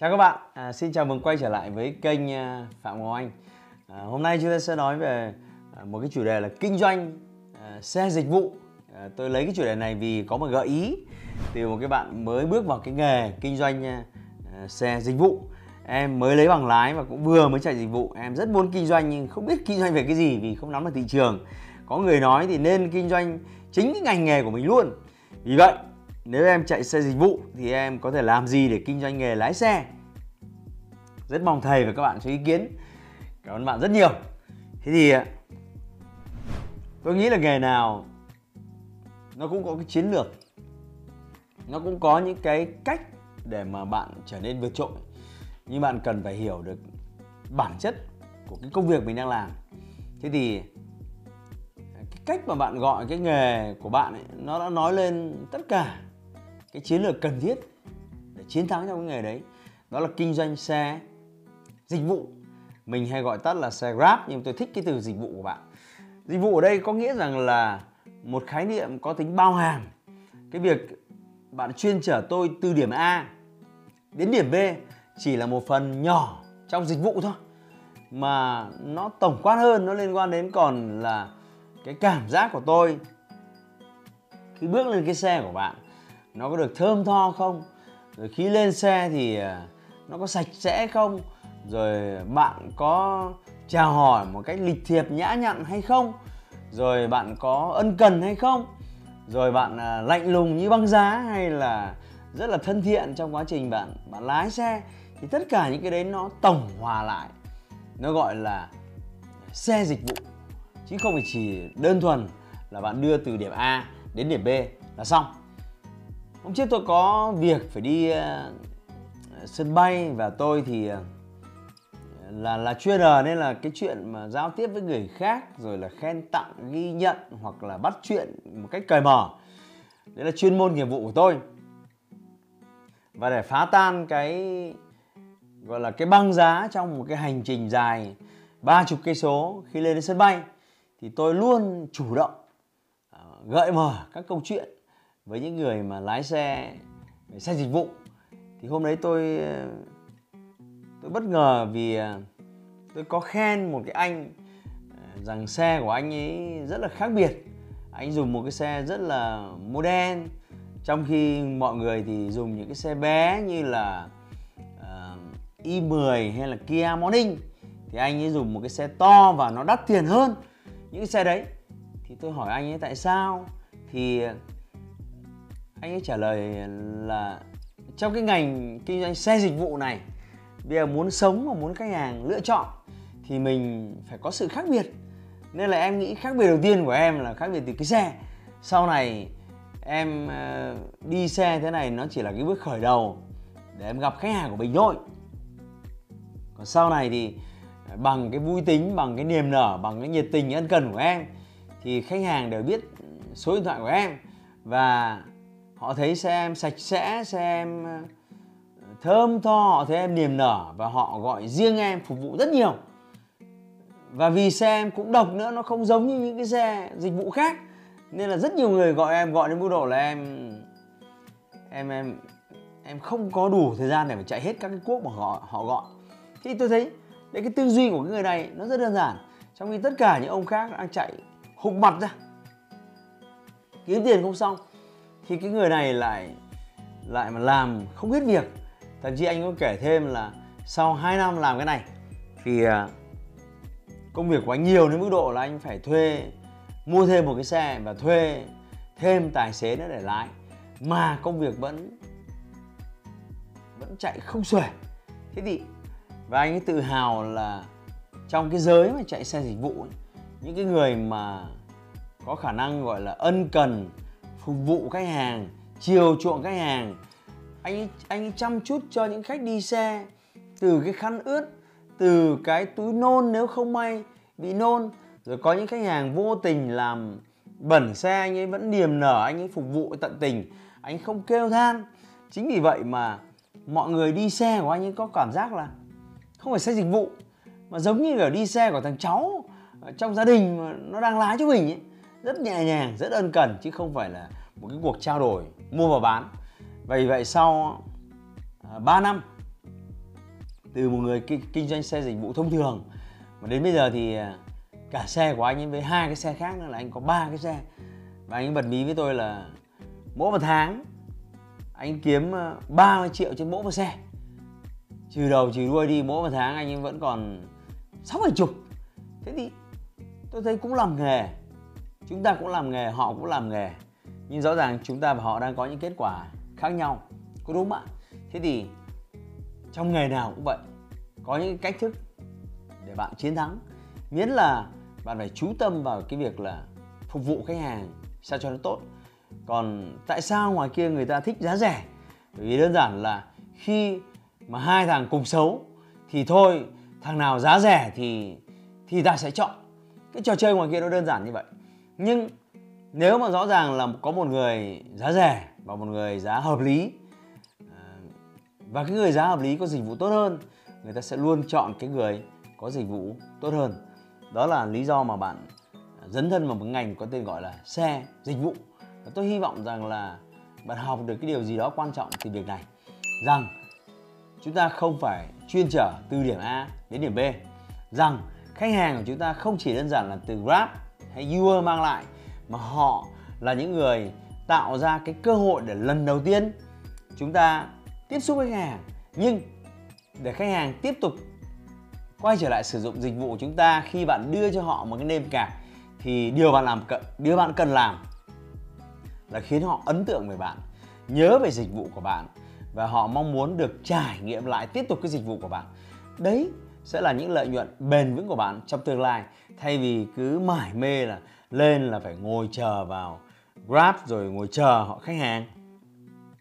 Chào các bạn, à, xin chào mừng quay trở lại với kênh à, Phạm Ngọc Anh. À, hôm nay chúng ta sẽ nói về à, một cái chủ đề là kinh doanh à, xe dịch vụ. À, tôi lấy cái chủ đề này vì có một gợi ý từ một cái bạn mới bước vào cái nghề kinh doanh à, à xe dịch vụ. Em mới lấy bằng lái và cũng vừa mới chạy dịch vụ. Em rất muốn kinh doanh nhưng không biết kinh doanh về cái gì vì không nắm được thị trường. Có người nói thì nên kinh doanh chính cái ngành nghề của mình luôn. Vì vậy nếu em chạy xe dịch vụ thì em có thể làm gì để kinh doanh nghề lái xe? Rất mong thầy và các bạn cho ý kiến. Cảm ơn bạn rất nhiều. Thế thì à, tôi nghĩ là nghề nào nó cũng có cái chiến lược. Nó cũng có những cái cách để mà bạn trở nên vượt trội. Nhưng bạn cần phải hiểu được bản chất của cái công việc mình đang làm. Thế thì cái cách mà bạn gọi cái nghề của bạn ấy, nó đã nói lên tất cả cái chiến lược cần thiết để chiến thắng trong cái nghề đấy. Đó là kinh doanh xe, dịch vụ. Mình hay gọi tắt là xe grab, nhưng tôi thích cái từ dịch vụ của bạn. Dịch vụ ở đây có nghĩa rằng là một khái niệm có tính bao hàm. Cái việc bạn chuyên chở tôi từ điểm a đến điểm b chỉ là một phần nhỏ trong dịch vụ thôi. Mà nó tổng quát hơn, nó liên quan đến còn là cái cảm giác của tôi khi bước lên cái xe của bạn nó có được thơm tho không? Rồi khi lên xe thì à, nó có sạch sẽ không? Rồi bạn có chào hỏi một cách lịch thiệp, nhã nhặn hay không? Rồi bạn có ân cần hay không? Rồi bạn à, lạnh lùng như băng giá hay là rất là thân thiện trong quá trình bạn bạn lái xe, thì tất cả những cái đấy nó tổng hòa lại. Nó gọi là xe dịch vụ. Chứ không phải chỉ đơn thuần là bạn đưa từ điểm A đến điểm B là xong hôm trước tôi có việc phải đi uh, sân bay và tôi thì uh, là là chuyên ở nên là cái chuyện mà giao tiếp với người khác rồi là khen tặng ghi nhận hoặc là bắt chuyện một cách cởi mở đấy là chuyên môn nghiệp vụ của tôi. Và để phá tan cái gọi là cái băng giá trong một cái hành trình dài ba chục cây số khi lên đến sân bay thì tôi luôn chủ động ờ, gợi mở các câu chuyện với những người mà lái xe xe dịch vụ thì hôm đấy tôi tôi bất ngờ vì à, tôi có khen một cái anh à, rằng xe của anh ấy rất là khác biệt. Anh dùng một cái xe rất là modern trong khi mọi người thì dùng những cái xe bé như là à, uh, i10 hay là Kia Morning. Thì anh ấy dùng một cái xe to và nó đắt tiền hơn. Những cái xe đấy thì tôi hỏi anh ấy tại sao? Thì anh ấy trả lời là trong cái ngành kinh doanh xe dịch vụ này, bây giờ muốn sống và muốn khách hàng lựa chọn thì mình phải có sự khác biệt. Nên là em nghĩ khác biệt đầu tiên của em là khác biệt từ cái xe. Sau này em ờ, đi xe thế này nó chỉ là cái bước khởi đầu để em gặp khách hàng của mình thôi. Còn sau này thì bằng cái vui tính, bằng cái niềm nở, bằng cái nhiệt tình ân cần của em thì khách hàng đều biết số điện thoại của em và họ thấy xe em sạch sẽ xe em ờ, thơm tho, họ thấy em niềm nở và họ gọi riêng em phục vụ rất nhiều. Và vì xe em cũng độc nữa, nó không giống như những cái xe dịch vụ khác. Nên là rất nhiều người gọi em, gọi đến mức độ là em em em em không có đủ thời gian để mà chạy hết các cái cuốc mà họ họ gọi. Thì tôi thấy đấy, cái tư duy của cái người này nó rất đơn giản. Trong khi tất cả những ông khác đang chạy hụt mặt ra. Kiếm tiền không xong thì cái người này lại lại mà làm không hết việc thậm chí anh có kể thêm là sau 2 năm làm cái này thì à, công việc của anh nhiều đến mức độ là anh phải thuê mua thêm một cái xe và thuê thêm tài xế nữa để lái. Mà công việc vẫn vẫn chạy không xuể. Thế thì và anh ấy tự hào là trong cái giới mà chạy xe dịch vụ ấy, những cái người mà có khả năng gọi là ân cần phục vụ khách hàng chiều chuộng khách hàng. Anh ấy, anh ấy chăm chút cho những khách đi xe từ cái khăn ướt từ cái túi nôn nếu không may bị nôn. Rồi có những khách hàng vô tình làm bẩn xe anh ấy vẫn niềm nở anh ấy phục vụ tận tình. Anh không kêu than. Chính vì vậy mà mọi người đi xe của anh ấy có cảm giác là không phải xe dịch vụ mà giống như là đi xe của thằng cháu trong gia đình mà nó đang lái cho mình ấy. Rất nhẹ nhàng rất ân cần chứ không phải là một cái cuộc trao đổi mua và bán. Vậy vậy sau à, 3 năm từ một người kinh, kinh doanh xe dịch vụ thông thường mà đến bây giờ thì à, cả xe của anh ấy với hai cái xe khác nữa là anh có ba cái xe. Và anh ấy bật mí với tôi là mỗi một tháng anh kiếm à, 30 triệu trên mỗi một xe. Trừ đầu trừ đuôi đi mỗi một tháng anh ấy vẫn còn sáu bảy chục. Thế thì tôi thấy cũng làm nghề chúng ta cũng làm nghề họ cũng làm nghề nhưng rõ ràng chúng ta và họ đang có những kết quả khác nhau. Có đúng không ạ? Thế thì trong nghề nào cũng vậy, có những cách thức để bạn chiến thắng. Miễn là bạn phải chú tâm vào cái việc là phục vụ khách hàng sao cho nó tốt. Còn tại sao ngoài kia người ta thích giá rẻ? Bởi vì đơn giản là khi mà hai thằng cùng xấu thì thôi, thằng nào giá rẻ thì thì ta sẽ chọn. Cái trò chơi ngoài kia nó đơn giản như vậy. Nhưng nếu mà rõ ràng là có một người giá rẻ và một người giá hợp lý ờ, và cái người giá hợp lý có dịch vụ tốt hơn, người ta sẽ luôn chọn cái người có dịch vụ tốt hơn. Đó là lý do mà bạn dấn thân vào một ngành có tên gọi là xe dịch vụ. Và tôi hy vọng rằng là bạn học được cái điều gì đó quan trọng từ việc này, rằng chúng ta không phải chuyên trở từ điểm A đến điểm B, rằng khách hàng của chúng ta không chỉ đơn giản là từ Grab hay Uber mang lại mà họ là những người tạo ra cái cơ hội để lần đầu tiên chúng ta tiếp xúc với khách hàng. Nhưng để khách hàng tiếp tục quay trở lại sử dụng dịch vụ của chúng ta khi bạn đưa cho họ một cái nêm cạc thì điều bạn làm điều bạn cần làm là khiến họ ấn tượng về bạn, nhớ về dịch vụ của bạn và họ mong muốn được trải nghiệm lại tiếp tục cái dịch vụ của bạn. Đấy sẽ là những lợi nhuận bền vững của bạn trong tương lai, thay vì cứ mải mê là lên là phải ngồi chờ vào Grab rồi ngồi chờ họ khách hàng.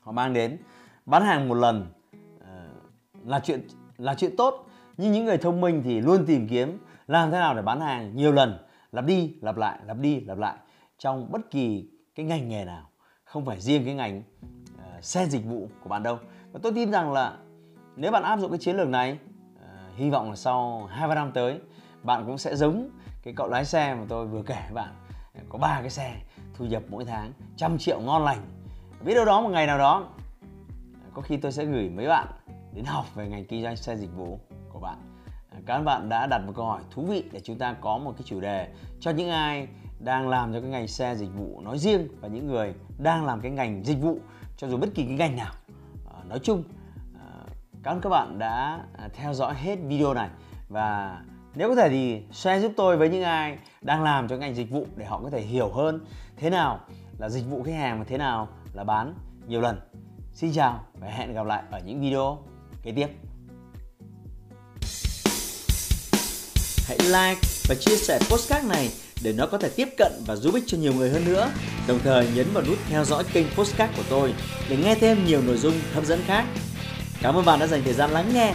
Họ mang đến. Bán hàng một lần ờ, là chuyện là chuyện tốt. Nhưng những người thông minh thì luôn tìm kiếm làm thế nào để bán hàng nhiều lần lặp đi lặp lại lặp đi lặp lại trong bất kỳ cái ngành nghề nào. Không phải riêng cái ngành uh, xe dịch vụ của bạn đâu. Và tôi tin rằng là nếu bạn áp dụng cái chiến lược này uh, hy vọng là sau hai ba năm tới bạn cũng sẽ giống cái cậu lái xe mà tôi vừa kể bạn, có ba cái xe thu nhập mỗi tháng trăm triệu ngon lành. Biết đâu đó một ngày nào đó, có khi tôi sẽ gửi mấy bạn đến học về ngành kinh doanh xe dịch vụ của bạn. Các bạn đã đặt một câu hỏi thú vị để chúng ta có một cái chủ đề cho những ai đang làm cho cái ngành xe dịch vụ nói riêng và những người đang làm cái ngành dịch vụ, cho dù bất kỳ cái ngành nào. À, nói chung à, cảm ơn các bạn đã à, theo dõi hết video này và nếu có thể thì share giúp tôi với những ai đang làm cho ngành dịch vụ để họ có thể hiểu hơn thế nào là dịch vụ khách hàng và thế nào là bán nhiều lần xin chào và hẹn gặp lại ở những video kế tiếp hãy like và chia sẻ postcard này để nó có thể tiếp cận và giúp ích cho nhiều người hơn nữa. Đồng thời nhấn vào nút theo dõi kênh postcard của tôi để nghe thêm nhiều nội dung hấp dẫn khác. Cảm ơn bạn đã dành thời gian lắng nghe.